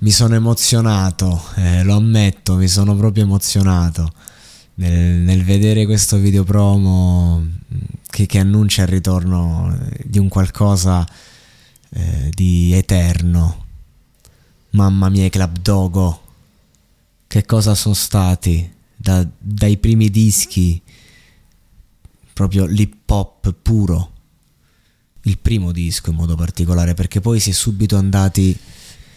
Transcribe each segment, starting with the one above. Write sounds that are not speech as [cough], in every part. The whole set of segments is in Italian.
Mi sono emozionato, eh, lo ammetto, mi sono proprio emozionato nel, nel vedere questo video promo che, che, annuncia il ritorno di un qualcosa eh, di eterno. Mamma mia, i Club Dogo, che cosa sono stati? Da, dai primi dischi, proprio l'hip hop puro, il primo disco in modo particolare, perché poi si è subito andati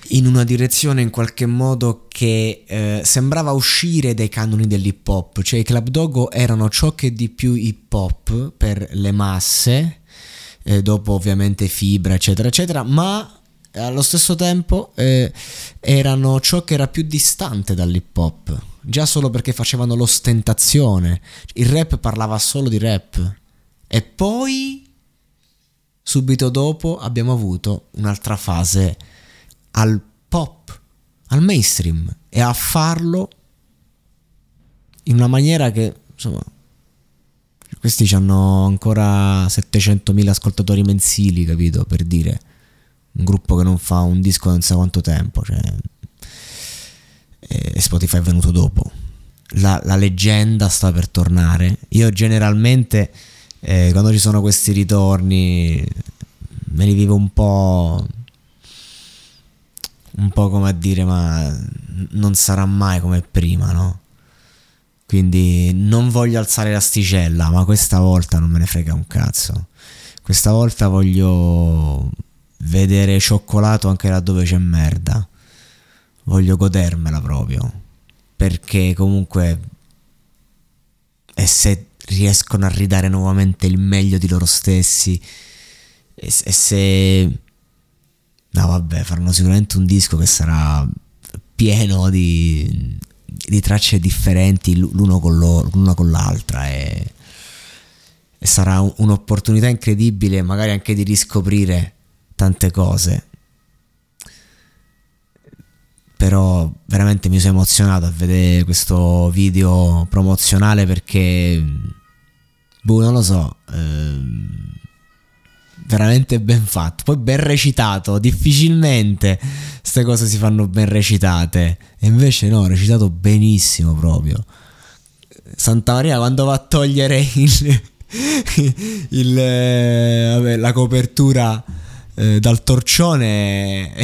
in una direzione in qualche modo che eh, sembrava uscire dai canoni dell'hip hop, cioè i Club Dogo erano ciò che di più hip hop per le masse, eh, dopo ovviamente fibra eccetera eccetera, ma allo stesso tempo eh, erano ciò che era più distante dall'hip hop, già solo perché facevano l'ostentazione, il rap parlava solo di rap. E poi subito dopo abbiamo avuto un'altra fase al pop, al mainstream e a farlo in una maniera che insomma questi hanno ancora 700.000 ascoltatori mensili, capito? Per dire un gruppo che non fa un disco da non so quanto tempo, cioè, e Spotify è venuto dopo. La, la leggenda sta per tornare. Io generalmente eh, quando ci sono questi ritorni me li vivo un po' un po' come a dire ma non sarà mai come prima, no? Quindi non voglio alzare l'asticella, ma questa volta non me ne frega un cazzo. Questa volta voglio vedere cioccolato anche laddove c'è merda. Voglio godermela proprio. Perché comunque... E se riescono a ridare nuovamente il meglio di loro stessi, e, se No, vabbè, faranno sicuramente un disco che sarà pieno di, di tracce differenti l'uno con, l'una con l'altra e, e sarà un'opportunità incredibile magari anche di riscoprire tante cose. Però veramente mi sono emozionato a vedere questo video promozionale perché, boh, non lo so. Ehm, veramente ben fatto. Poi ben recitato. Difficilmente queste cose si fanno ben recitate. E invece no, recitato benissimo proprio. Santa Maria quando va a togliere il, [laughs] il, eh, vabbè, la copertura eh, dal torcione. [laughs]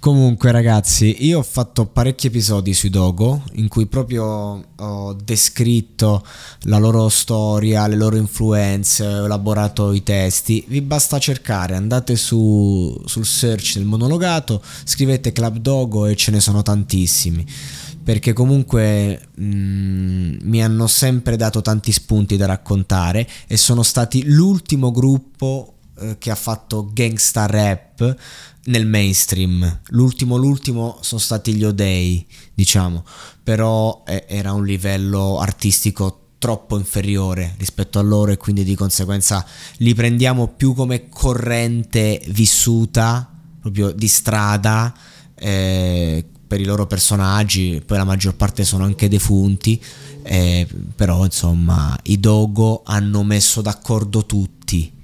Comunque ragazzi, io ho fatto parecchi episodi sui Dogo in cui proprio ho descritto la loro storia, le loro influenze, ho elaborato i testi. Vi basta cercare, andate su, sul search del monologato, scrivete Club Dogo e ce ne sono tantissimi. Perché comunque mh, mm, mi hanno sempre dato tanti spunti da raccontare e sono stati l'ultimo gruppo che ha fatto gangsta rap nel mainstream. L'ultimo, l'ultimo sono stati gli Odei, diciamo, però eh, era un livello artistico troppo inferiore rispetto a loro e quindi di conseguenza li prendiamo più come corrente vissuta, proprio di strada. Eh, per i loro personaggi, poi la maggior parte sono anche defunti, eh, però insomma i Dogo hanno messo d'accordo tutti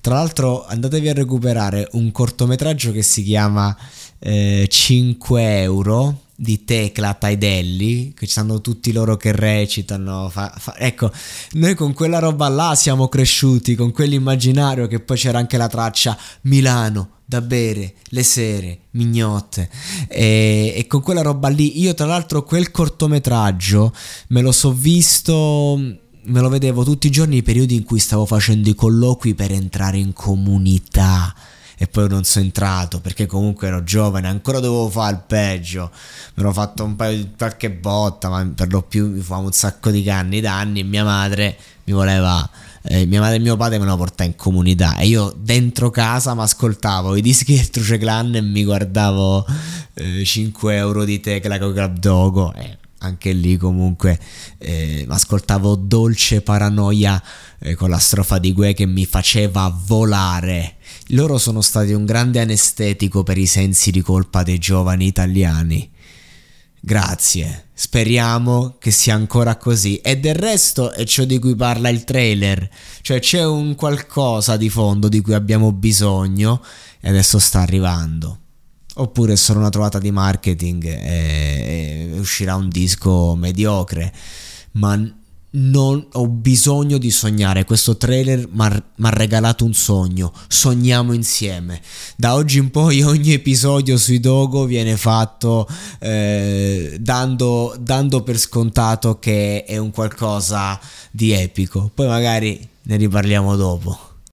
tra l'altro andatevi a recuperare un cortometraggio che si chiama eh, 5 euro di Tecla Taidelli, che ci stanno tutti loro che recitano. Fa, fa, ecco, noi con quella roba là siamo cresciuti, con quell'immaginario che poi c'era anche la traccia Milano, da bere, le sere, mignotte e, e, con quella roba lì io tra l'altro quel cortometraggio me lo so visto me lo vedevo tutti i giorni i periodi in cui stavo facendo i colloqui per entrare in comunità. E poi non sono entrato perché comunque ero giovane, ancora dovevo fare il peggio. Mi ero fatto un paio di qualche botta, ma per lo più mi favo un sacco di canni danni e mia madre mi voleva eh, mia madre e mio padre me lo portavano in comunità. E io dentro casa mi ascoltavo i dischi del Truce Clan e mi guardavo eh, 5 euro di tecla con Club Dogo. E anche lì comunque eh, ascoltavo Dolce Paranoia eh, con la strofa di Gue che mi faceva volare. Loro sono stati un grande anestetico per i sensi di colpa dei giovani italiani. Grazie, speriamo che sia ancora così. E del resto è ciò di cui parla il trailer, cioè c'è un qualcosa di fondo di cui abbiamo bisogno e adesso sta arrivando. Oppure è solo una trovata di marketing e, e uscirà un disco mediocre, ma non ho bisogno di sognare. Questo trailer mi ha regalato un sogno. Sogniamo insieme. Da oggi in poi ogni episodio sui Dogo viene fatto eh, dando, dando per scontato che è un qualcosa di epico. Poi magari ne riparliamo dopo.